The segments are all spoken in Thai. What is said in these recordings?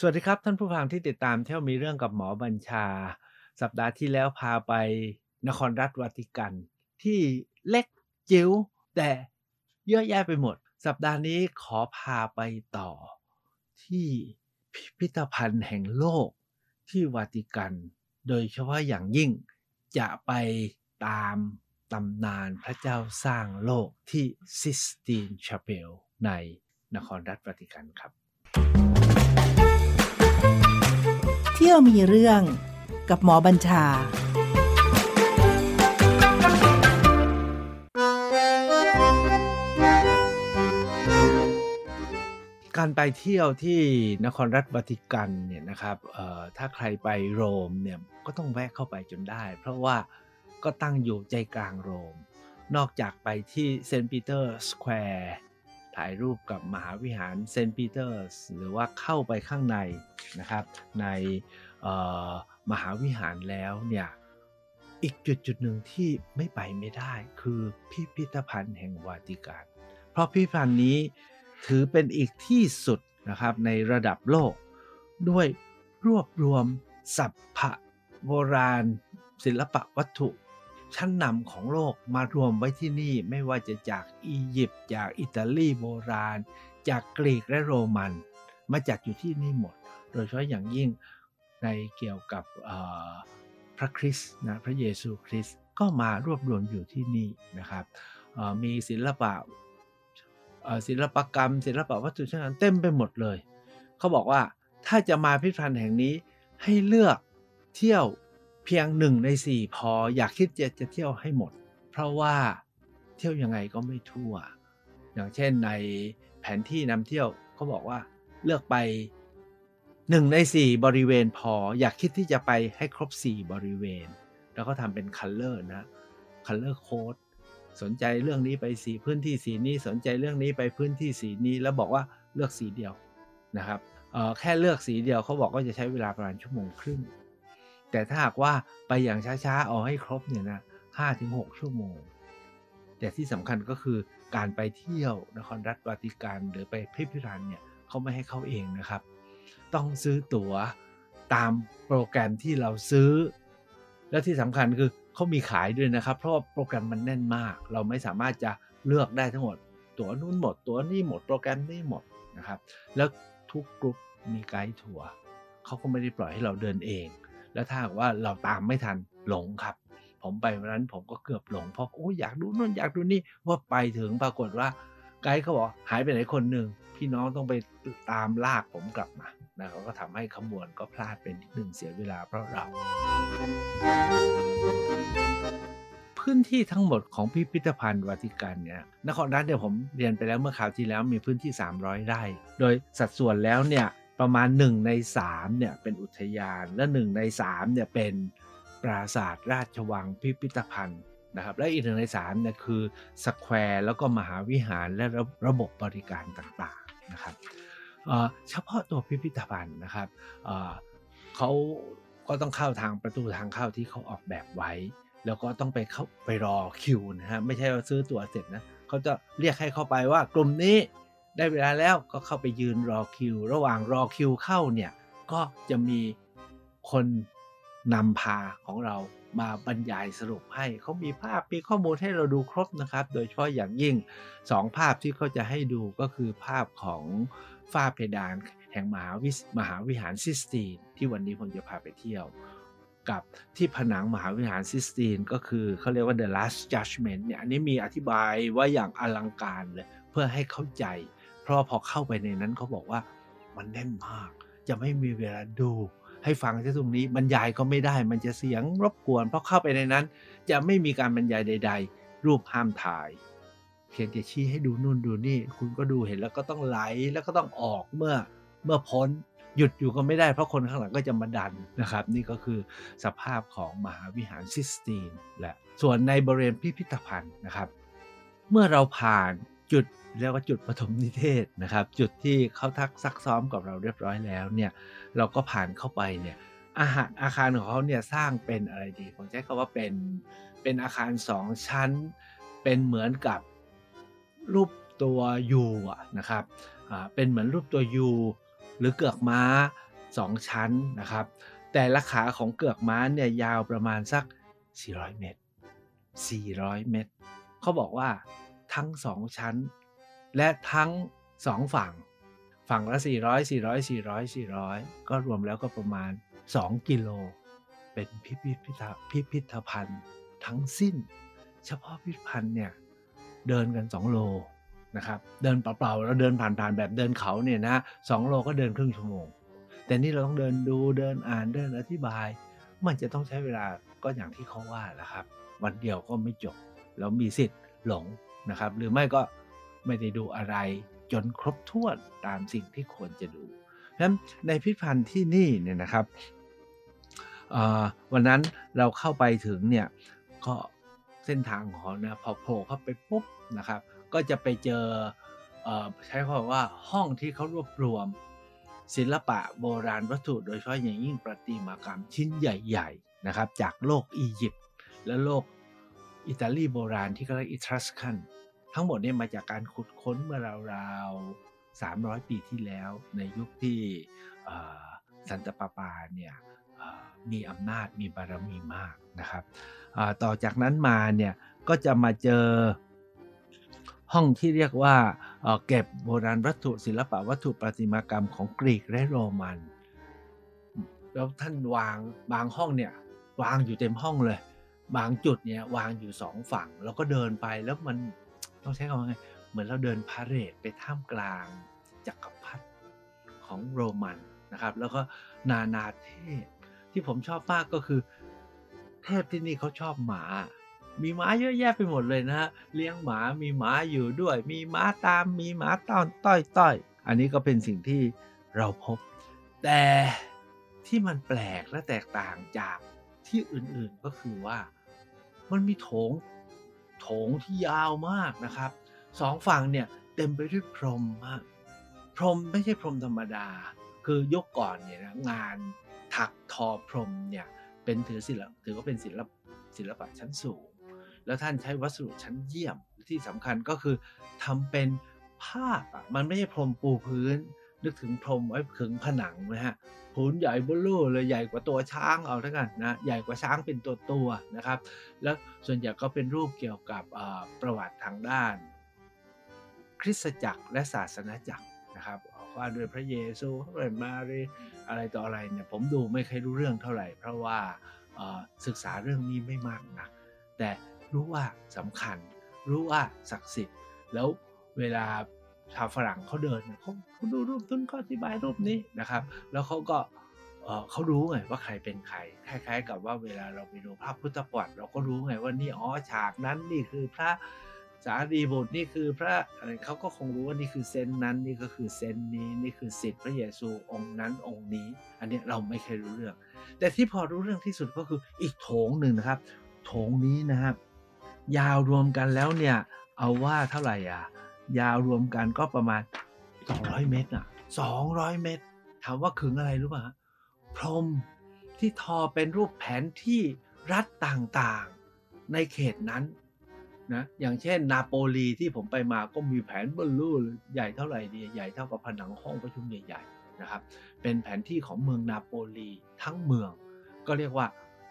สวัสดีครับ ท่านผู้ฟังที่ติดตามเที่ยวมีเรื่องกับหมอบัญชา สัปดาห์ที่แล้วพาไปนครรัฐวาติกัน ที่เล็กจิ๋วแต่เยอะแยะไปหมด สัปดาห์นี้ขอพาไปต่อ ที่พิพิธภัณฑ์แห่งโลกที่วาติกัน โดยเฉพาะอย่างยิ่งจะไปตามตำนานพระเจ้าสร้างโลกที่ซิสตีนชาเปลในนครรัฐวาติกันครับ เที่ยวมีเรื่องกับหมอบัญชา การไปเที่ยวที่นครรัฐวาติกันเนี่ยนะครับถ้าใครไปโรมเนี่ยก็ต้องแวะเข้าไปจนได้ เพราะว่าก็ตั้งอยู่ใจกลางโรม นอกจากไปที่เซนต์ปีเตอร์สแควร์ ถ่ายรูปกับมหาวิหารเซนต์ปีเตอร์สหรือว่าเข้าไปข้างในนะครับในมหาวิหารแล้วเนี่ยอีกจุดจุดหนึ่งที่ไม่ไปไม่ได้คือพิพิธภัณฑ์แห่งวาติกัน เพราะพิพิธภัณฑ์นี้ถือเป็นอีกที่สุดนะครับในระดับโลก ด้วยรวบรวมสรรพโบราณ ศิลปะวัตถุ ชั้นนำของโลกมารวมไว้ที่นี่ไม่ว่าจะจากอียิปต์จากอิตาลีโบราณ จากกรีกและโรมัน มาจัดอยู่ที่นี่หมด โดยเฉพาะอย่างยิ่งในเกี่ยวกับพระคริสต์นะพระเยซูคริสต์ก็มารวบรวมอยู่ที่นี่นะครับมีศิลปะศิลปกรรม ศิลปะวัตถุชนั้นเต็มไปหมดเลย เขาบอกว่าถ้าจะมาพิพิธภัณฑ์แห่งนี้ให้เลือกเที่ยว เพียงหนึ่งในสี่พออย่าคิดจะจะเที่ยวให้หมด เพราะว่าเที่ยวยังไงก็ไม่ทั่ว อย่างเช่นในแผนที่นำเที่ยวเขาบอกว่าเลือกไปหนึ่งในสี่บริเวณพออย่าคิดที่จะไปให้ครบสี่บริเวณ แล้วก็ทำเป็น color นะ color code สนใจเรื่องนี้ไปสีพื้นที่สีนี้สนใจเรื่องนี้ไปพื้นที่สีนี้ แล้วบอกว่าเลือกสีเดียวนะครับเออแค่เลือกสีเดียวเขาบอกว่าจะใช้เวลาประมาณชั่วโมงครึ่ง แต่ถ้าหากว่าไปอย่างช้าๆเอาให้ครบเนี่ยนะห้าถึงหกชั่วโมง แต่ที่สำคัญก็คือการไปเที่ยวนครรัฐวาติกันหรือไปพิพิธภัณฑ์เนี่ยเขาไม่ให้เข้าเองนะครับ ต้องซื้อตั๋วตามโปรแกรมที่เราซื้อ และที่สำคัญคือเขามีขายด้วยนะครับ เพราะโปรแกรมมันแน่นมาก เราไม่สามารถจะเลือกได้ทั้งหมด ตั๋วนู้นหมด ตั๋วนี่หมด โปรแกรมนี่หมดนะครับ แล้วทุกกลุ่มมีไกด์ทัวร์เขาก็ไม่ได้ปล่อยให้เราเดินเอง แล้วถ้าหากว่าเราตามไม่ทันหลงครับ ผมไปวันนั้นผมก็เกือบหลงเพราะโอ้อยากดูนู่นอยากดูนี่ว่าไปถึงปรากฏว่าไกด์เขาบอกหายไปไหนคนหนึ่งพี่น้องต้องไปตามลากผมกลับมานะเขาก็ทำให้ขบวนก็พลาดเป็นนิดหนึ่งเสียเวลาเพราะเรา พื้นที่ทั้งหมดของพิพิธภัณฑ์วาติกันเนี่ยนครรัฐเนี่ยผมเรียนไปแล้วเมื่อคราวที่แล้วมีพื้นที่ 300 ไร่ โดยสัดส่วนแล้วเนี่ย ประมาณ 1 ใน3เนี่ยเป็นอุทยานและ 1 ใน3เนี่ยเป็นปราสาทราชวังพิพิธภัณฑ์นะครับและอีกหนึ่งใน3เนี่ยคือสแควร์แล้วก็มหาวิหารและระระบบบริการต่างๆนะครับเฉพาะตัวพิพิธภัณฑ์นะครับเขาก็ต้องเข้าทางประตูทางเข้าที่เขาออกแบบไว้ แล้วก็ต้องไปเข้าไปรอคิวนะฮะไม่ใช่ว่าซื้อตั๋วเสร็จนะเขาจะเรียกให้เข้าไปว่ากลุ่มนี้ ได้เวลาแล้วก็เข้าไปยืนรอคิว ระหว่างรอคิวเข้าเนี่ยก็จะมีคนนำพาของเรามาบรรยายสรุปให้เขามีภาพมีข้อมูลให้เราดูครบนะครับ โดยเฉพาะอย่างยิ่งสองภาพที่เขาจะให้ดูก็คือภาพของฝ้าเพดานแห่งมหาวิมหาวิหารซิสตีน ที่วันนี้ผมจะพาไปเที่ยว กับที่ผนังมหาวิหารซิสตีน ก็คือเขาเรียกว่า The Last Judgment เนี่ยอันนี้มีอธิบายว่าอย่างอลังการเลย เพื่อให้เข้าใจ ราะพอเข้าไปในนั้นเขาบอกว่ามันแน่นมาก จะไม่มีเวลาดู ให้ฟังที่ตรงนี้บรรยายก็ไม่ได้ มันจะเสียงรบกวน เพราะเข้าไปในนั้น จะไม่มีการบรรยายใด ๆ รูปห้ามถ่ายเพียงแต่ชี้ให้ดูนู่นดูนี่ คุณก็ดูเห็นแล้วก็ต้องไหลแล้วก็ต้องออกเมื่อเมื่อพ้นหยุดอยู่ก็ไม่ได้เพราะคนข้างหลังก็จะมาดันนะครับ นี่ก็คือสภาพของมหาวิหารซิสตีนและส่วนในบริเวณพิพิธภัณฑ์นะครับ เมื่อเราผ่านจุดเรียกว่าจุดปฐมนิเทศนะครับ จุดที่เขาทักซักซ้อมกับเราเรียบร้อยแล้วเนี่ยเราก็ผ่านเข้าไปเนี่ยอาหารอาคารของเขาเนี่ยสร้างเป็นอะไรดีผมใช้คำว่าเป็นเป็นอาคารสองชั้น เป็นเหมือนกับรูปตัวยูอะนะครับอ่าเป็นเหมือนรูปตัวยูหรือเกือกม้า2ชั้นนะครับ แต่ละขาของเกือกม้าเนี่ยยาวประมาณสัก 400 เมตร 400 เมตร เขาบอกว่าทั้ง2ชั้น และทั้ง 2 ฝั่ง ฝั่งละ 400 400 400 400 ก็รวมแล้วก็ประมาณ 2 กิโล เป็นพิพิธพิพิธภัณฑ์ทั้งสิ้น เฉพาะพิพิธภัณฑ์เนี่ย เดินกัน 2 โลนะครับเดินเปล่าๆแล้วเดินผ่านๆแบบเดินเขาเนี่ยนะสโลก็เดินครึ่งชั่วโมง แต่นี่เราต้องเดินดูเดินอ่านเดินอธิบาย มันจะต้องใช้เวลาก็อย่างที่เขาว่าแหละครับ วันเดียวก็ไม่จบแล้วมีสิทธิ์หลงนะครับ หรือไม่ก็ ไม่ได้ดูอะไร จนครบถ้วนตามสิ่งที่ควรจะดูเพราะฉะนั้นในพิพิธภัณฑ์ที่นี่เนี่ยนะครับวันนั้นเราเข้าไปถึงเนี่ยก็เส้นทางของนะพอโผล่เข้าไปปุ๊บนะครับ ก็จะไปเจอใช้คำว่าห้องที่เขารวบรวม ศิลปะโบราณวัตถุโดยเฉพาะอย่างยิ่งประติมากรรมชิ้นใหญ่ๆนะครับ จากโลกอียิปต์และโลกอิตาลีโบราณที่เรียกอิทรัสคัน ทั้งหมดเนี้มาจากการขุดค้นเมื่อราวๆ 300 ปีที่แล้วในยุคที่สันตปาปาเนี่ยมีอำนาจมีบารมีมากนะครับต่อจากนั้นมาเนี่ยก็จะมาเจอห้องที่เรียกว่าเก็บโบราณวัตถุศิลปะวัตถุประติมากรรมของกรีกและโรมัน แล้วท่านวางบางห้องเนี่ยวางอยู่เต็มห้องเลย บางจุดเนี่ยวางอยู่สองฝั่ง แล้วก็เดินไปแล้วมัน ต้องใช้คำว่าไง เหมือนเราเดินพาเหรดไปท่ามกลางจักรพรรดิของโรมันนะครับ แล้วก็นานาเทพที่ผมชอบมากก็คือ เทพที่นี่เขาชอบหมา มีหมาเยอะแยะไปหมดเลยนะฮะเลี้ยงหมามีหมาอยู่ด้วย มีหมาตามมีหมาต้อนต้อยต้อยอันนี้ก็เป็นสิ่งที่เราพบ แต่ที่มันแปลกและแตกต่างจากที่อื่นๆก็คือว่ามันมีโถง โถงที่ยาวมากนะครับสองฝั่งเนี่ยเต็มไปด้วยพรมมากพรมไม่ใช่พรมธรรมดา คือยกก่อนเนี่ยนะงานถักทอพรมเนี่ยเป็นถือศิลปถือว่าเป็นศิลปศิลปะชั้นสูง แล้วท่านใช้วัสดุชั้นเยี่ยมที่สำคัญก็คือทำเป็นผ้าอะมันไม่ใช่พรมปูพื้น นึกถึงพรมไว้ขึงผนังนะฮะผืนใหญ่บลูเลยใหญ่กว่าตัวช้างเอาแล้วกันนะใหญ่กว่าช้างเป็นตัวตัวนะครับ แล้วส่วนใหญ่ก็เป็นรูปเกี่ยวกับประวัติทางด้าน คริสตจักรและศาสนาจักรนะครับว่าด้วยพระเยซูพระมารีอะไรต่ออะไรเนี่ยผมดูไม่เคยรู้เรื่องเท่าไหร่ เพราะว่าศึกษาเรื่องนี้ไม่มากนะแต่รู้ว่าสำคัญ รู้ว่าศักดิ์สิทธิ์แล้วเวลา ชาวฝรั่งเขาเดินเขาเขาดูรูปต้นก็อธิบายรูปนี้นะครับ แล้วเขาก็เขารู้ไงว่าใครเป็นใครคล้ายๆ กับว่าเวลาเราไปดูภาพพุทธประวัติเราก็รู้ไงว่านี่อ๋อฉากนั้นนี่คือพระสารีบุตรนี่คือพระอะไรเขาก็คงรู้ว่านี่คือเซนนั้นนี่ก็คือเซนนี้นี่คือสิทธิ์พระเยซูองค์นั้นองค์นี้ อันนี้เราไม่เคยรู้เรื่อง แต่ที่พอรู้เรื่องที่สุดก็คืออีกโถงหนึ่งนะครับ โถงนี้นะครับ ยาวรวมกันแล้วเนี่ยเอาว่าเท่าไหร่อะ ยาวรวมกันก็ประมาณ 200 เมตรอะ 200 เมตร ถามว่าขึงอะไรรู้ป่ะพรมที่ทอเป็นรูปแผนที่รัฐต่างๆในเขตนั้นนะอย่างเช่น นาโปลีที่ผมไปมาก็มีแผนบอลลูใหญ่เท่าไหร่ดีใหญ่เท่ากับผนังห้องประชุมใหญ่ๆนะครับ เป็นแผนที่ของเมืองนาโปลีทั้งเมือง ก็เรียกว่า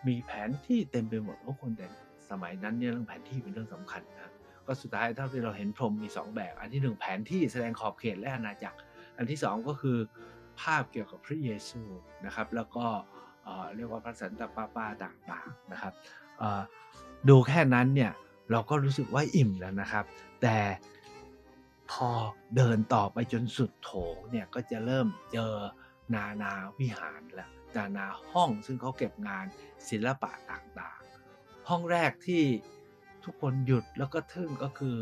มีแผนที่เต็มไปหมดทุกคนแต่สมัยนั้นเนี่ยเรื่องแผนที่เป็นเรื่องสำคัญนะ ก็สุดท้ายเท่าที่เราเห็นพรมมี 2 แบบ อันที่ 1 แผนที่แสดงขอบเขตและอาณาจักร อันที่ 2 ก็คือภาพเกี่ยวกับพระเยซูนะครับ แล้วก็เรียกว่าพระสันตะปาปาต่างๆนะครับดูแค่นั้นเนี่ยเราก็รู้สึกว่าอิ่มแล้วนะครับ แต่พอเดินต่อไปจนสุดโถงเนี่ยก็จะเริ่มเจอนานาวิหารแล้วนานาห้องซึ่งเขาเก็บงานศิลปะต่างๆ ห้องแรกที่ ทุกคนหยุดแล้วก็ทึ่งก็คือ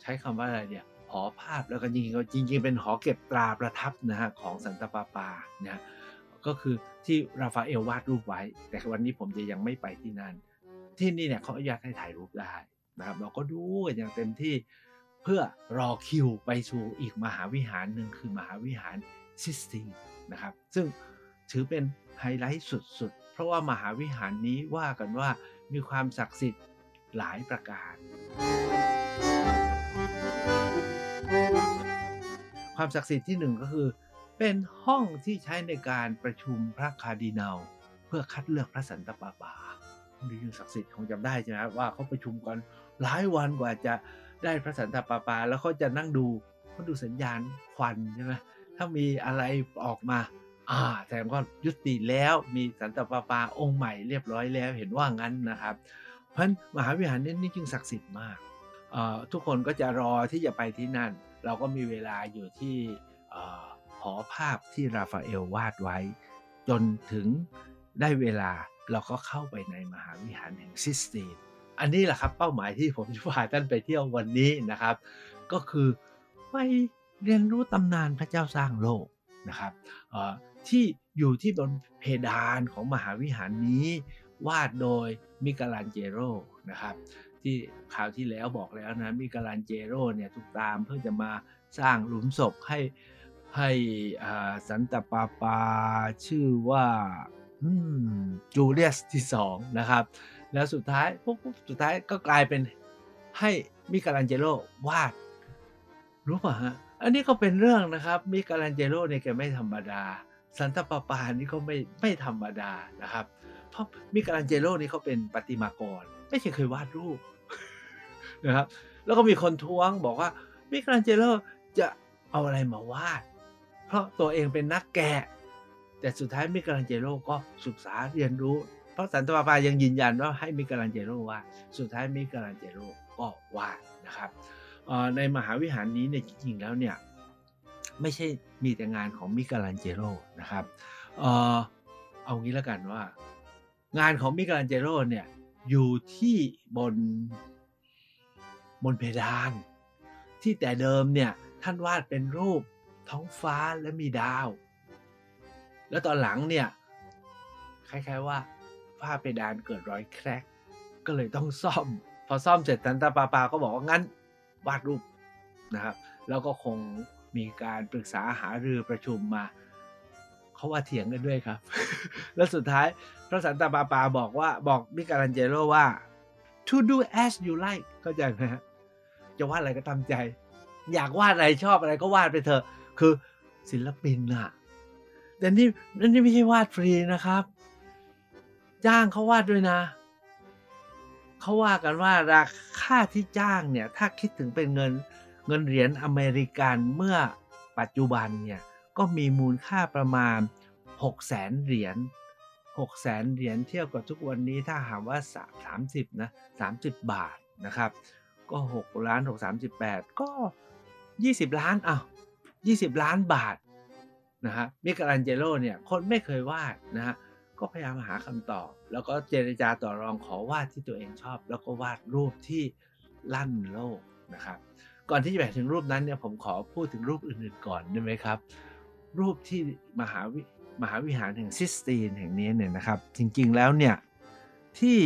ใช้คำว่าอะไรเนี่ยหอภาพแล้วก็จริงๆจริงๆเป็นหอเก็บตราประทับนะฮะของสันตปาปานะก็คือที่ราฟาเอลวาดรูปไว้ แต่วันนี้ผมจะยังไม่ไปที่นั่น ที่นี่เนี่ยเขาอนุญาตให้ถ่ายรูปได้นะครับ เราก็ดูกันอย่างเต็มที่เพื่อรอคิวไปสู่อีกมหาวิหารหนึ่งคือมหาวิหารซิสตีนนะครับ ซึ่งถือเป็นไฮไลท์สุดๆ เพราะว่ามหาวิหารนี้ว่ากันว่ามีความศักดิ์สิทธิ์ หลายประการ ความศักดิ์สิทธิ์ที่หนึ่งก็คือ เป็นห้องที่ใช้ในการประชุมพระคาร์ดินัลเพื่อคัดเลือกพระสันตะปาปาดูยิ่งศักดิ์สิทธิ์คงจำได้ใช่ไหมว่าเขาประชุมกันหลายวันกว่าจะได้พระสันตะปาปา แล้วเขาจะนั่งดูเขาดูสัญญาณควันใช่ไหมถ้ามีอะไรออกมาอ่าแสดงว่ายุติแล้วมีสันตะปาปาองค์ใหม่เรียบร้อยแล้วเห็นว่างั้นนะครับ ราะฉะนั้นมหาวิหารนี้นี่จึงศักดิ์สิทธิ์มากทุกคนก็จะรอที่จะไปที่นั่น เราก็มีเวลาอยู่ที่หอภาพที่ราฟาเอลวาดไว้ จนถึงได้เวลาเราก็เข้าไปในมหาวิหารแห่งซิสตีนอันนี้แหละครับเป้าหมายที่ผมจะพาท่านไปเที่ยววันนี้นะครับ ก็คือไปเรียนรู้ตำนานพระเจ้าสร้างโลกนะครับที่อยู่ที่บนเพดานของมหาวิหารนี้ วาดโดยมิกาลันเจโรนะครับ ที่คราวที่แล้วบอกแล้วนะมิกาลันเจโรเนี่ยทุกตามเพื่อจะมาสร้างหลุมศพให้ให้สันตปาปาชื่อว่าจูเลียสที่สองนะครับ แล้วสุดท้ายปุ๊บสุดท้ายก็กลายเป็นให้มิกาลันเจโรวาด รู้ป่ะฮะ อันนี้ก็เป็นเรื่องนะครับมิกาลันเจโรเนี่ยแกไม่ธรรมดา สันตปาปานี่ก็ไม่ไม่ธรรมดานะครับ ราะมิกาลันเจโรนี่เขาเป็นปฏิมากร ไม่ใช่เคยวาดรูปนะครับ แล้วก็มีคนท้วงบอกว่ามิกาลันเจโรจะเอาอะไรมาวาด เพราะตัวเองเป็นนักแกะ แต่สุดท้ายมิกาลันเจโรก็ศึกษาเรียนรู้ เพราะสันตปาปายังยืนยันว่าให้มิกาลันเจโรวาด สุดท้ายมิกาลันเจโรก็วาดนะครับในมหาวิหารนี้เนี่ยจริงๆแล้วเนี่ยไม่ใช่มีแต่งานของมิกาลันเจโรนะครับ เออเอางี้แล้วกันว่า งานของมิกาลันเจโรเนี่ยอยู่ที่บนบนเพดาน ที่แต่เดิมเนี่ยท่านวาดเป็นรูปท้องฟ้าและมีดาว แล้วตอนหลังเนี่ยคล้ายๆว่าฝ้าเพดานเกิดรอยแครก ก็เลยต้องซ่อม พอซ่อมเสร็จทันตาปาปาก็บอกว่างั้นวาดรูปนะครับ แล้วก็คงมีการปรึกษาหารือประชุมมา เขาว่าเถียงกันด้วยครับ แล้วสุดท้ายพระสันตะปาปาบอกว่าบอกมิกาลันเจโรว่า to do as you like เข้าใจไหมฮะจะวาดอะไรก็ตามใจ อยากวาดอะไรชอบอะไรก็วาดไปเถอะ คือศิลปินอะแต่นี่นี่ไม่ใช่วาดฟรีนะครับ จ้างเขาวาดด้วยนะ เขาว่ากันว่าราคาที่จ้างเนี่ย ถ้าคิดถึงเป็นเงินเงินเหรียญอเมริกันเมื่อปัจจุบันเนี่ย ก็มีมูลค่าประมาณ6แสนเหรียญ6แสนเหรียญเทียบกับทุกวันนี้ถ้าหากว่า 30นะ30 บาทนะครับ ก็ 6 ล้าน6 38 ก็ 20 ล้านอ้าว20 ล้านบาทนะฮะมิกาลันเจโรเนี่ยคนไม่เคยวาดนะฮะก็พยายามหาคำตอบ แล้วก็เจรจาต่อรองขอวาดที่ตัวเองชอบ แล้วก็วาดรูปที่ลั่นโลกนะครับ ก่อนที่จะไปถึงรูปนั้นเนี่ยผมขอพูดถึงรูปอื่นๆก่อนได้ไหมครับ รูปที่มหาวิมหาวิหารแห่งซิสตีนแห่งนี้เนี่ยนะครับ จริงๆแล้วเนี่ยที่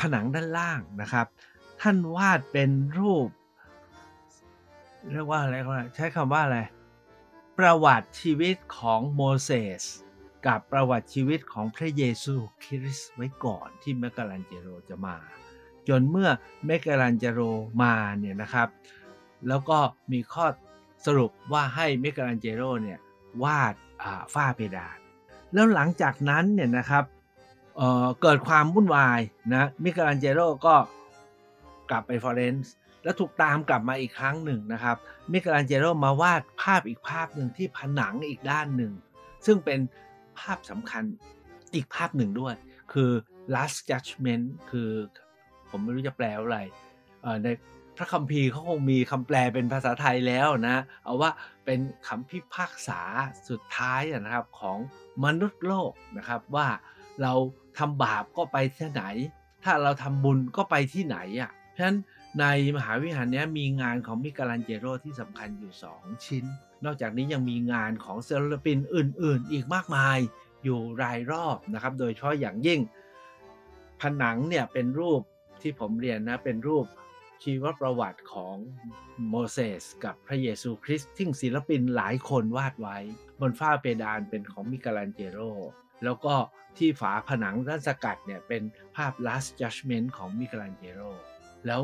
ผนังด้านล่างนะครับ ท่านวาดเป็นรูป เรียกว่าอะไรก็ใช้คำว่าอะไร ประวัติชีวิตของโมเสสกับประวัติชีวิตของพระเยซูคริสต์ไว้ก่อนที่มิเกลันเจโลจะมา จนเมื่อมิเกลันเจโลมาเนี่ยนะครับ แล้วก็มีข้อ สรุปว่าให้มิเกลันเจโลเนี่ยวาดฝ้าเพดาน แล้วหลังจากนั้นเนี่ยนะครับเกิดความวุ่นวายนะมิเกลันเจโลก็กลับไปฟลอเรนซ์แล้วถูกตามกลับมาอีกครั้งหนึ่งนะครับมิเกลันเจโลมาวาดภาพอีกภาพหนึ่งที่ผนังอีกด้านหนึ่ง ซึ่งเป็นภาพสำคัญอีกภาพหนึ่งด้วย คือ last judgment คือผมไม่รู้จะแปลว่าอะไรใน พระคัมภีร์เขาคงมีคำแปลเป็นภาษาไทยแล้วนะเอาว่าเป็นคำพิพากษาสุดท้ายนะครับของมนุษย์โลกนะครับว่าเราทำบาปก็ไปที่ไหน ถ้าเราทำบุญก็ไปที่ไหนอะเพราะฉะนั้นในมหาวิหารนี้มีงานของมิกาลันเจโรที่สำคัญอยู่ 2 ชิ้น นอกจากนี้ยังมีงานของศิลปินอื่น ๆ อีกมากมายอยู่รายรอบนะครับ โดยเฉพาะอย่างยิ่ง ผนังเนี่ยเป็นรูปที่ผมเรียนนะเป็นรูป ชีวประวัติของโมเสสกับพระเยซูคริสต์ที่ศิลปินหลายคนวาดไว้ บนฝ้าเพดานเป็นของมิกาลันเจโร แล้วก็ที่ฝาผนังด้านสกัดเนี่ยเป็นภาพ Last Judgment ของมิกาลันเจโร แล้ว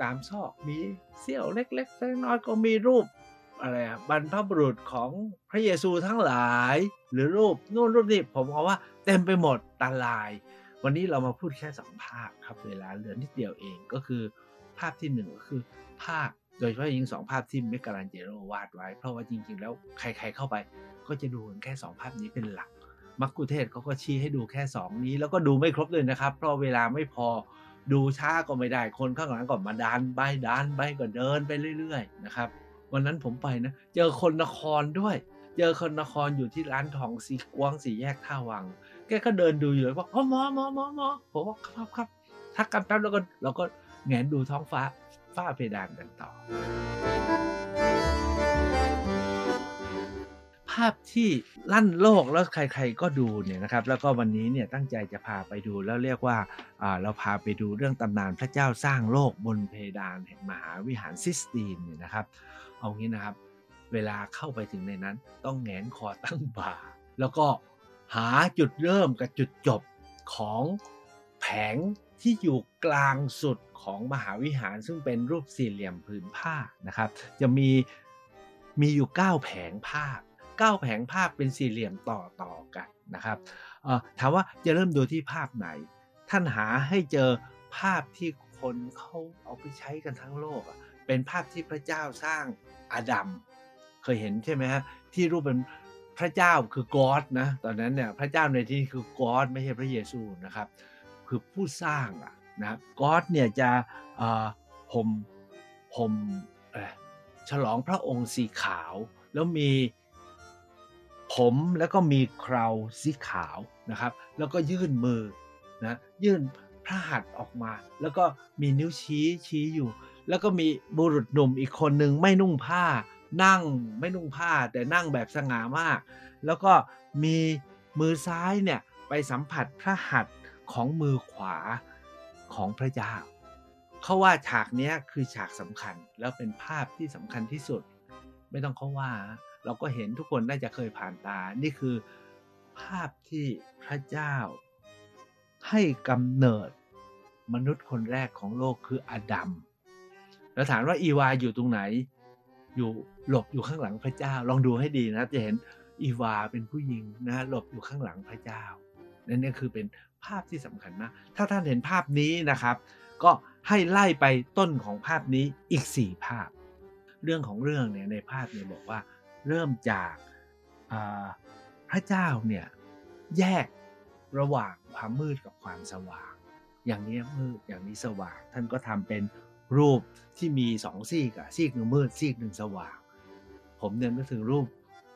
ตามซอกมีเสี้ยวเล็กๆน้อยๆก็มีรูปอะไรบรรพบุรุษของพระเยซูทั้งหลาย หรือรูปนู่นรูปนี่ผมเอาว่าเต็มไปหมดตาลาย วันนี้เรามาพูดแค่สองภาพครับเวลาเหลือนิดเดียวเองก็คือ ภาพที่หนึ่งก็คือภาพโดยเฉพาะยิ่งสองภาพที่เมกาลันเจโรวาดไว้ เพราะว่าจริง ๆ แล้วใคร ๆ เข้าไป ก็จะดูแค่สองภาพนี้เป็นหลัก มักคุเทศเขาก็ชี้ให้ดูแค่สองนี้ แล้วก็ดูไม่ครบเลยนะครับ เพราะเวลาไม่พอดูช้าก็ไม่ได้คนข้างหลังก็มาดันไปดันไปก็เดินไปเรื่อย ๆ นะครับ วันนั้นผมไปนะเจอคนนครด้วย เจอคนนครอยู่ที่ร้านทองสีกวางสีแยกท่าวัง แกก็เดินดูอยู่เลยว่าอ๋อหมอหมอหมอหมอผมว่าครับครับทักกันแป๊บแล้วก็เราก็ แงนดูท้องฟ้าฟ้าเพดานกันต่อ ภาพที่ลั่นโลกแล้วใครๆก็ดูเนี่ยนะครับ แล้วก็วันนี้เนี่ยตั้งใจจะพาไปดูแล้วเรียกว่าเราพาไปดูเรื่องตำนานพระเจ้าสร้างโลกบนเพดานแห่งมหาวิหารซิสตีนเนี่ยนะครับ เอางี้นะครับ เวลาเข้าไปถึงในนั้น ต้องแงนคอตั้งบ่า แล้วก็หาจุดเริ่มกับจุดจบของแผงที่อยู่กลางสุด ของมหาวิหารซึ่งเป็นรูปสี่เหลี่ยมผืนผ้านะครับ จะมีมีอยู่ 9 แผงภาพ 9 แผงภาพเป็นสี่เหลี่ยมต่อต่อกันนะครับถามว่าจะเริ่มดูที่ภาพไหน ท่านหาให้เจอภาพที่คนเขาเอาไปใช้กันทั้งโลก เป็นภาพที่พระเจ้าสร้างอาดัมเคยเห็นใช่ไหมฮะที่รูปเป็นพระเจ้าคือกอดนะตอนนั้นเนี่ยพระเจ้าในที่นี้คือกอดไม่ใช่พระเยซูนะครับ คือผู้สร้างอะ นะครับกอดเนี่ยจะห่มห่มฉลองพระองค์สีขาว แล้วมีผมแล้วก็มีเคราสีขาวนะครับ แล้วก็ยื่นมือนะยื่นพระหัตถ์ออกมา แล้วก็มีนิ้วชี้ชี้อยู่ แล้วก็มีบุรุษหนุ่มอีกคนหนึ่งไม่นุ่งผ้า นั่งไม่นุ่งผ้าแต่นั่งแบบสง่ามาก แล้วก็มีมือซ้ายเนี่ยไปสัมผัสพระหัตถ์ของมือขวา ของพระเจ้าเขาว่าฉากนี้คือฉากสำคัญแล้วเป็นภาพที่สำคัญที่สุด ไม่ต้องเขาว่า เราก็เห็นทุกคนน่าจะเคยผ่านตา นี่คือภาพที่พระเจ้า ให้กำเนิดมนุษย์คนแรกของโลกคืออดัมแล้วถามว่าอีวาอยู่ตรงไหน อยู่หลบอยู่ข้างหลังพระเจ้า ลองดูให้ดีนะจะเห็นอีวาเป็นผู้หญิงนะหลบอยู่ข้างหลังพระเจ้า นั่นนี่คือเป็นภาพที่สำคัญมาก ถ้าท่านเห็นภาพนี้นะครับ ก็ให้ไล่ไปต้นของภาพนี้อีก 4 ภาพ เรื่องของเรื่องเนี่ยในภาพเนี่ยบอกว่าเริ่มจากพระเจ้าเนี่ยแยกระหว่างความมืดกับความสว่าง อย่างนี้มืดอย่างนี้สว่าง ท่านก็ทำเป็นรูปที่มีสองซีกอะซีกหนึ่งมืดซีกหนึ่งสว่าง ผมเนี่ยนึกถึงรูป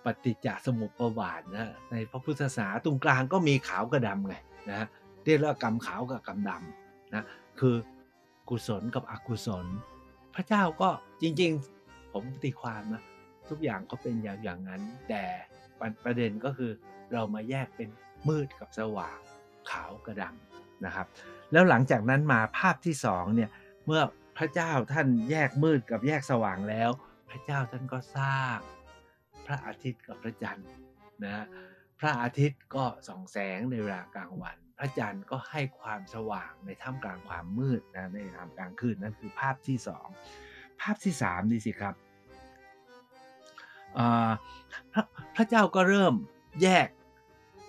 ปฏิจจสมุปบาทนะในพระพุทธศาสนาตรงกลางก็มีขาวกับดำไงนะเรียกว่ากรรมขาวกับกรรมดำนะคือกุศลกับอกุศล พระเจ้าก็จริงๆ ผมตีความนะทุกอย่างก็เป็นอย่างอย่างนั้น แต่ประประเด็นก็คือเรามาแยกเป็นมืดกับสว่างขาวกับดำนะครับ แล้วหลังจากนั้นมาภาพที่สองเนี่ยเมื่อพระเจ้าท่านแยกมืดกับแยกสว่างแล้ว พระเจ้าท่านก็สร้าง พระอาทิตย์กับพระจันทร์นะฮะพระอาทิตย์ก็ส่องแสงในเวลากลางวัน พระจันทร์ก็ให้ความสว่างในท่ามกลางความมืดนะในท่ามกลางคืนนั่นคือภาพที่สองภาพที่สามดีสิครับพระพระเจ้าก็เริ่มแยก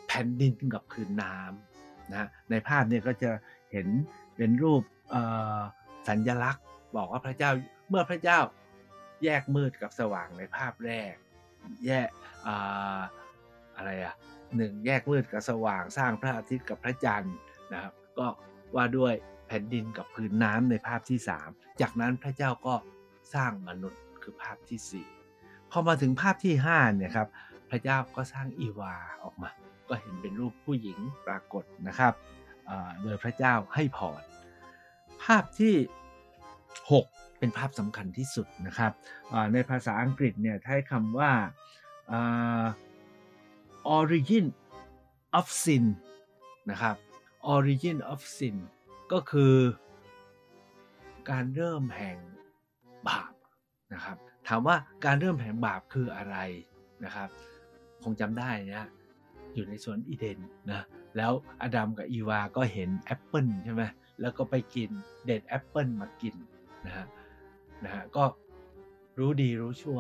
แผ่นดินกับผืนน้ำนะในภาพเนี่ยก็จะเห็นเป็นรูปสัญลักษณ์ บอกว่าพระเจ้าเมื่อพระเจ้าแยกมืดกับสว่างในภาพแรก แยกออะไรอะหนึ่งแยกมืดกับสว่างสร้างพระอาทิตย์กับพระจันทร์นะครับ ก็ว่าด้วยแผ่นดินกับพื้นน้ำในภาพที่สามจากนั้นพระเจ้าก็สร้างมนุษย์คือภาพที่สี่พอมาถึงภาพที่ห้าเนี่ยครับพระเจ้าก็สร้างอีวาออกมา ก็เห็นเป็นรูปผู้หญิงปรากฏนะครับโดยพระเจ้าให้พรภาพที่ 6 เป็นภาพสำคัญที่สุดนะครับในภาษาอังกฤษเนี่ยใช้คำว่าอ่า origin of sin นะครับ origin of sin ก็คือการเริ่มแห่งบาปนะครับถามว่าการเริ่มแห่งบาปคืออะไรนะครับคงจำได้นะอยู่ในสวนอีเดนนะแล้วอดัมกับอีวาก็เห็นแอปเปิลใช่ไหมแล้วก็ไปกินเด็ดแอปเปิลมากินนะฮะ นะฮะก็รู้ดีรู้ชั่ว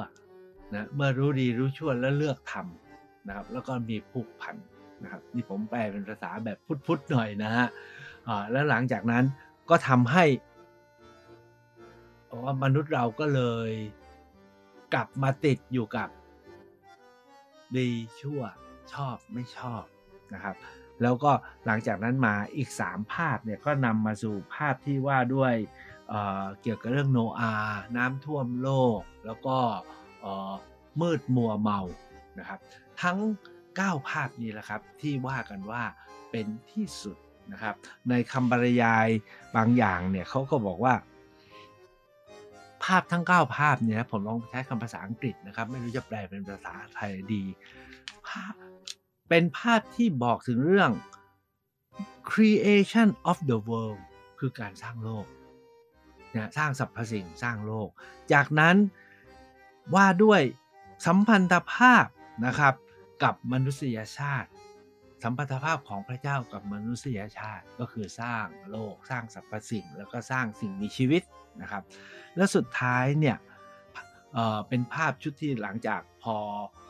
นะเมื่อรู้ดีรู้ชั่วแล้วเลือกทำนะครับ แล้วก็มีผูกพันนะครับนี่ผมแปลเป็นภาษาแบบพุทธๆหน่อยนะฮะอ่าแล้วหลังจากนั้นก็ทำให้ว่ามนุษย์เราก็เลยกลับมาติดอยู่กับ ดีชั่วชอบไม่ชอบนะครับ แล้วก็หลังจากนั้นมาอีก 3 ภาพเนี่ยก็นำมาสู่ภาพที่ว่าด้วย เกี่ยวกับเรื่องโนอาห์น้ำท่วมโลก แล้วก็มืดมัวเมานะครับ ทั้ง 9 ภาพนี้แหละครับที่ว่ากันว่าเป็นที่สุดนะครับ ในคำบรรยายบางอย่างเนี่ยเขาก็บอกว่า ภาพทั้ง 9 ภาพเนี่ยผมลองใช้คำภาษาอังกฤษนะครับ ไม่รู้จะแปลเป็นภาษาไทยดีภาพเป็นภาพที่บอกถึงเรื่อง creation of the world คือการสร้างโลก นะสร้างสรรพสิ่งสร้างโลก จากนั้นว่าด้วยสัมพันธภาพนะครับกับมนุษยชาติ สัมพันธภาพของพระเจ้ากับมนุษยชาติก็คือสร้างโลกสร้างสรรพสิ่ง แล้วก็สร้างสิ่งมีชีวิตนะครับ แล้วสุดท้ายเนี่ยเเป็นภาพชุดที่หลังจากพอ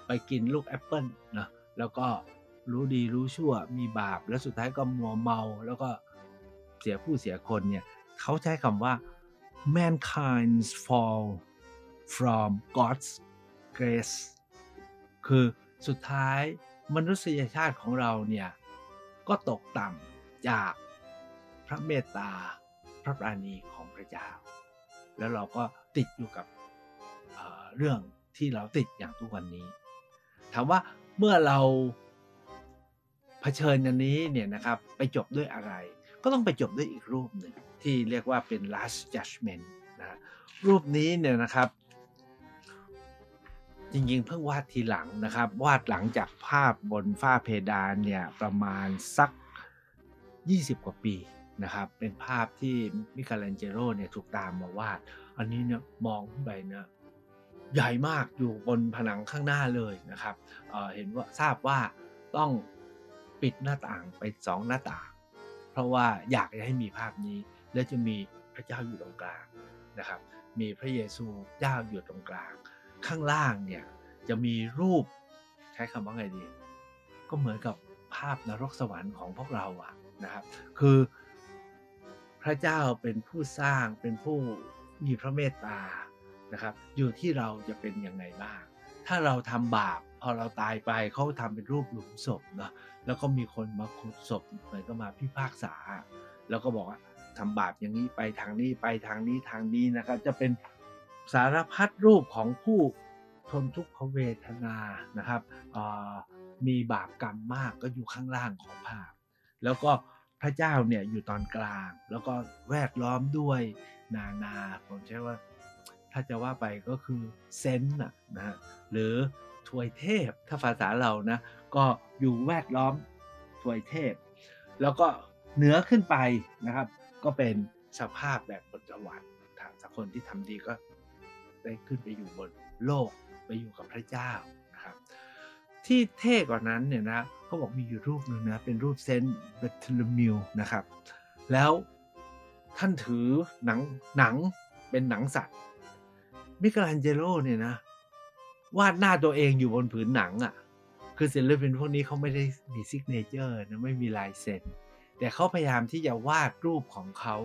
ไปกินลูกแอปเปิลนะแล้วก็รู้ดีรู้ชั่วมีบาป แล้วสุดท้ายก็มัวเมาแล้วก็เสียผู้เสียคนเนี่ยเขาใช้คำว่า mankind's fall from God's grace คือสุดท้ายมนุษยชาติของเราเนี่ย ก็ตกต่ำจากพระเมตตา พระปราณีของพระเจ้า แล้วเราก็ติดอยู่กับเเรื่องที่เราติดอย่างทุกวันนี้ ถามว่าเมื่อเราเผชิญอันนี้เนี่ยนะครับไปจบด้วยอะไร ก็ต้องไปจบด้วยอีกรูปหนึ่งที่เรียกว่าเป็น last judgment นะรูปนี้เนี่ยนะครับ จริงๆเพิ่งวาดทีหลังนะครับ วาดหลังจากภาพบนฝ้าเพดานเนี่ยประมาณสัก 20 กว่าปีนะครับเป็นภาพที่มิคาแลนเจโรเนี่ยถูกตามมาวาด อันนี้เนี่ยมองไปเนี่ยใหญ่มากอยู่บนผนังข้างหน้าเลยนะครับเเห็นว่าทราบว่าต้องปิดหน้าต่างไปสองหน้าต่าง ราะว่าอยากจะให้มีภาพนี้ และจะมีพระเจ้าอยู่ตรงกลางนะครับ มีพระเยซูเจ้าอยู่ตรงกลาง ข้างล่างเนี่ยจะมีรูปใช้คำว่าไงดี ก็เหมือนกับภาพนรกสวรรค์ของพวกเราอะนะครับ คือพระเจ้าเป็นผู้สร้างเป็นผู้มีพระเมตตานะครับ อยู่ที่เราจะเป็นยังไงบ้าง ถ้าเราทำบาปพอเราตายไปเขาทำเป็นรูปหลุมศพเนาะแล้วก็มีคนมาขุดศพเหมือนก็มาพิพากษา แล้วก็บอกว่าทำบาปอย่างนี้ไปทางนี้ไปทางนี้ทางนี้นะครับจะเป็นสารพัดรูปของผู้ทนทุกขเวทนานะครับมีบาปกรรมมากก็อยู่ข้างล่างของภาพ แล้วก็พระเจ้าเนี่ยอยู่ตอนกลาง แล้วก็แวดล้อมด้วยนานาผมใช้ว่า ถ้าจะว่าไปก็คือเซนต์นะฮะหรือถวยเทพถ้าภาษาเรานะก็อยู่แวดล้อมถวยเทพ แล้วก็เหนือขึ้นไปนะครับ ก็เป็นสภาพแบบบนสวรรค์ถ้าคนที่ทำดีก็ได้ขึ้นไปอยู่บนโลกไปอยู่กับพระเจ้านะครับ ที่เท่กว่านั้นเนี่ยนะเขาบอกมีอยู่รูปหนึ่งนะเป็นรูปเซนต์เบทลมิวนะครับ แล้วท่านถือหนังหนังเป็นหนังสัตว์ มิกาลันเจโรเนี่ยนะ วาดหน้าตัวเองอยู่บนผืนหนังอะ่ะ คือศิลปินพวกนี้เขาไม่ได้มีซิกเนเจอร์นะไม่มีลายเซ็นแต่เขาพยายามที่จะวาดรูปของเขา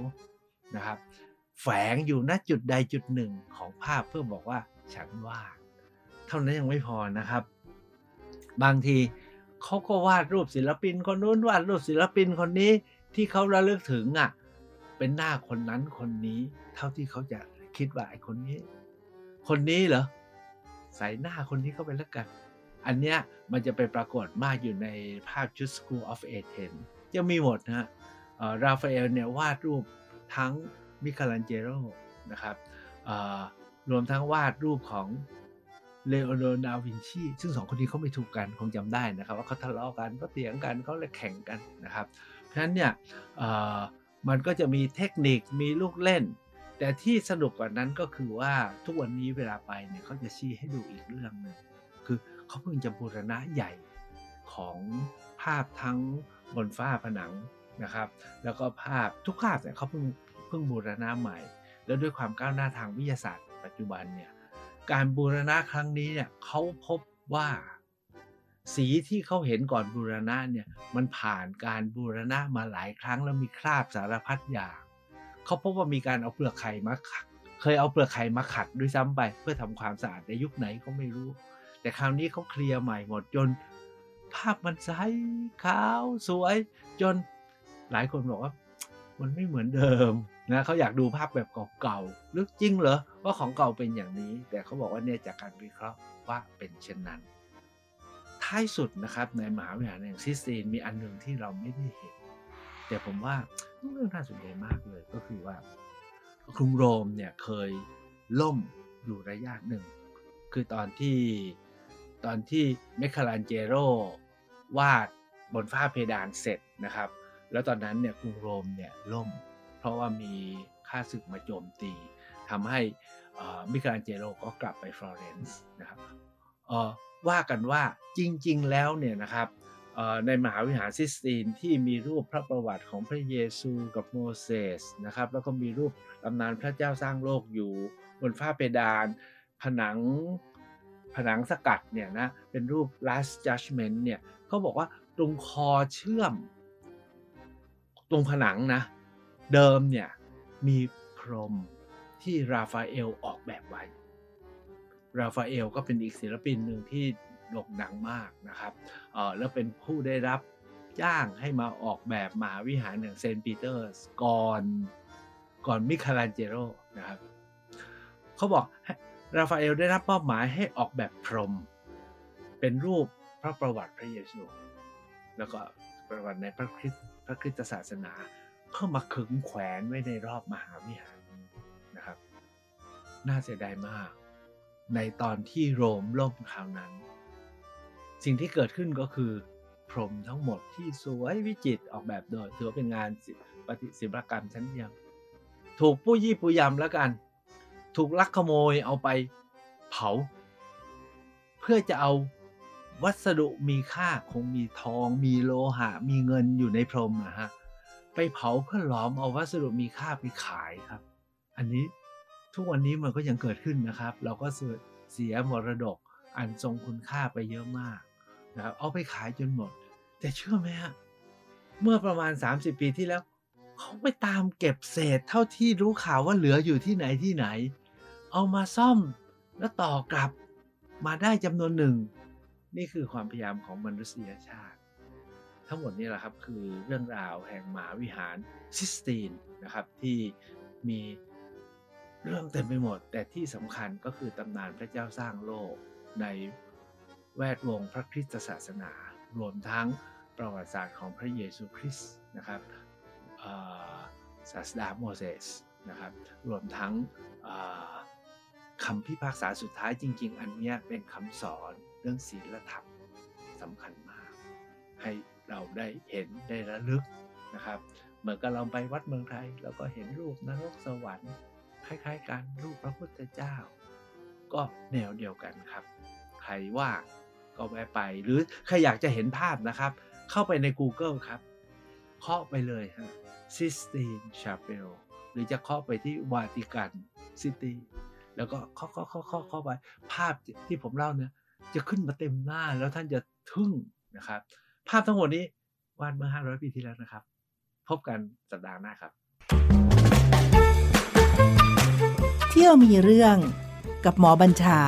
นะครับ แฝงอยู่ณจุดใดจุดหนึ่งของภาพเพื่อบอกว่าฉันวาดเท่านั้นยังไม่พอนะครับ บางทีเขาก็วาดรูปศิลปินคนนู้นวาดรูปศิลปินคนนี้ที่เขาระลึกถึงอะเป็นหน้าคนนั้นคนนี้ เท่าที่เขาจะคิดว่าไอ้คนนี้ คนนี้เหรอใส่หน้าคนนี้เข้าไปแล้วกัน อันเนี้ยมันจะไปปรากฏมากอยู่ในภาพชุด School of Athens จะมีหมดนะฮะราฟาเอลเนี่ยวาดรูปทั้งมิคาลันเจโรนะครับรวมทั้งวาดรูปของเลโอโนดาวินชีซึ่งสองคนนี้เขาไม่ถูกกันคงจำได้นะครับ ว่าเขาทะเลาะกันเขาเถียงกันเขาเลยแข่งกันนะครับ เพราะฉะนั้นเนี่ยมันก็จะมีเทคนิคมีลูกเล่น แต่ที่สนุกกว่านั้นก็คือว่าทุกวันนี้เวลาไปเนี่ยเขาจะชี้ให้ดูอีกเรื่องหนึ่งคือเขาเพิ่งจะบูรณะใหญ่ของภาพทั้งบนฝ้าผนังนะครับ แล้วก็ภาพทุกภาพเนี่ยเขาเพิ่งเพิ่งบูรณะใหม่ แล้วด้วยความก้าวหน้าทางวิทยาศาสตร์ ปัจจุบันเนี่ยการบูรณะครั้งนี้เนี่ยเขาพบว่าสีที่เขาเห็นก่อนบูรณะเนี่ยมันผ่านการบูรณะมาหลายครั้งแล้วมีคราบสารพัดอย่าง เขาพบว่ามีการเอาเปลือกไข่มาขัดเคยเอาเปลือกไข่มาขัดด้วยซ้ำไป เพื่อทำความสะอาดในยุคไหนก็ไม่รู้ แต่คราวนี้เขาเคลียร์ใหม่หมดจน ภาพมันใสขาวสวย จนหลายคนบอกว่า มันไม่เหมือนเดิมนะเขาอยากดูภาพแบบเก่าๆลึกจริงเหรอว่าของเก่าเป็นอย่างนี้ แต่เขาบอกว่าเนี่ยจากการวิเคราะห์ว่าเป็นเช่นนั้น ท้ายสุดนะครับในมหาวิทยาลัยแห่งซิสตีนมีอันหนึ่งที่เราไม่ได้เห็น แต่ผมว่าเรื่องน่าสนใจมากเลยก็คือว่ากรุงโรมเนี่ยเคยล่มอยู่ระยะหนึ่ง คือตอนที่ตอนที่เมคาลันเจโรวาดบนฝ้าเพดานเสร็จนะครับ แล้วตอนนั้นเนี่ยกรุงโรมเนี่ยล่ม เพราะว่ามีข้าศึกมาโจมตีทำให้มิเกลันเจโลก็กลับไปฟลอเรนซ์นะครับว่ากันว่าจริง ๆ แล้วเนี่ยนะครับ ในมหาวิหารซิสตีนที่มีรูปพระประวัติของพระเยซูกับโมเสสนะครับแล้วก็มีรูปตำนานพระเจ้าสร้างโลกอยู่บนฝ้าเพดาน ผนังผนังสกัดเนี่ยนะเป็นรูป last judgment เนี่ยเขาบอกว่าตรงคอเชื่อม ตรงผนังนะ เดิมเนี่ยมีพรมที่ราฟาเอลออกแบบไว้ ราฟาเอลก็เป็นอีกศิลปินหนึ่งที่ โด่งดังมากนะครับเออแล้วเป็นผู้ได้รับจ้างให้มาออกแบบมหาวิหารอย่างเซนต์ปีเตอร์สก่อนก่อนมิคาลันเจโรนะครับเขาบอกราฟาเอลได้รับมอบหมายให้ออกแบบพรม เป็นรูปพระประวัติพระเยซู แล้วก็ประวัติในพระคริสต์พระคริสตศาสนาเพื่อมาขึงแขวนไว้ในรอบมหาวิหารนะครับ น่าเสียดายมาก ในตอนที่โรมล่มคราวนั้น สิ่งที่เกิดขึ้นก็คือ พรมทั้งหมดที่สวยวิจิตรออกแบบโดยถือเป็นงานปฏิศิลปกรรมชั้นเยี่ยมถูกผู้ยี่ผู้ยำแล้วกัน ถูกลักขโมยเอาไปเผา เพื่อจะเอาวัสดุมีค่าคงมีทอง มีโลหะ มีเงินอยู่ในพรมนะฮะไปเผาเพื่อหลอมเอาวัสดุมีค่าไปขายครับ อันนี้ทุกวันนี้มันก็ยังเกิดขึ้นนะครับ เราก็เสียมรดกอันทรงคุณค่าไปเยอะมาก นะครับเอาไปขายจนหมด แต่เชื่อไหมฮะเมื่อประมาณ 30 ปีที่แล้วเขาไปตามเก็บเศษเท่าที่รู้ข่าวว่าเหลืออยู่ที่ไหนที่ไหน เอามาซ่อมแล้วต่อกลับมาได้จำนวนหนึ่ง นี่คือความพยายามของมนุษยชาติ ทั้งหมดนี้แหละครับคือเรื่องราวแห่งมหาวิหารซิสตีนนะครับที่มีเรื่องเต็มไปหมด แต่ที่สำคัญก็คือตำนานพระเจ้าสร้างโลกใน แวดวงพระคริสตศาสนา รวมทั้งประวัติศาสตร์ของพระเยซูคริสต์นะครับศาสดาโมเสสนะครับรวมทั้งคำพิพากษาสุดท้ายจริง ๆ อันนี้เป็นคำสอนเรื่องศีลธรรมสำคัญมาก ให้เราได้เห็นได้ระลึกนะครับเหมือนกับเราไปวัดเมืองไทยเราก็เห็นรูปนรกสวรรค์คล้าย ๆกันรูปพระพุทธเจ้า ก็แนวเดียวกันครับ ใครว่า ก็แวะไป หรือใครอยากจะเห็นภาพนะครับ เข้าไปใน Google ครับ เคาะไปเลยฮะ Sistine Chapel หรือจะเคาะไปที่วาติกันซิตี้แล้วก็เข้าเข้าเข้าเข้าเข้าไปภาพที่ผมเล่าเนี่ยจะขึ้นมาเต็มหน้าแล้วท่านจะทึ่งนะครับ ภาพทั้งหมดนี้วาดเมื่อ 500 ปีที่แล้วนะครับ พบกันสัปดาห์หน้าครับ เที่ยวมีเรื่องกับหมอบัญชา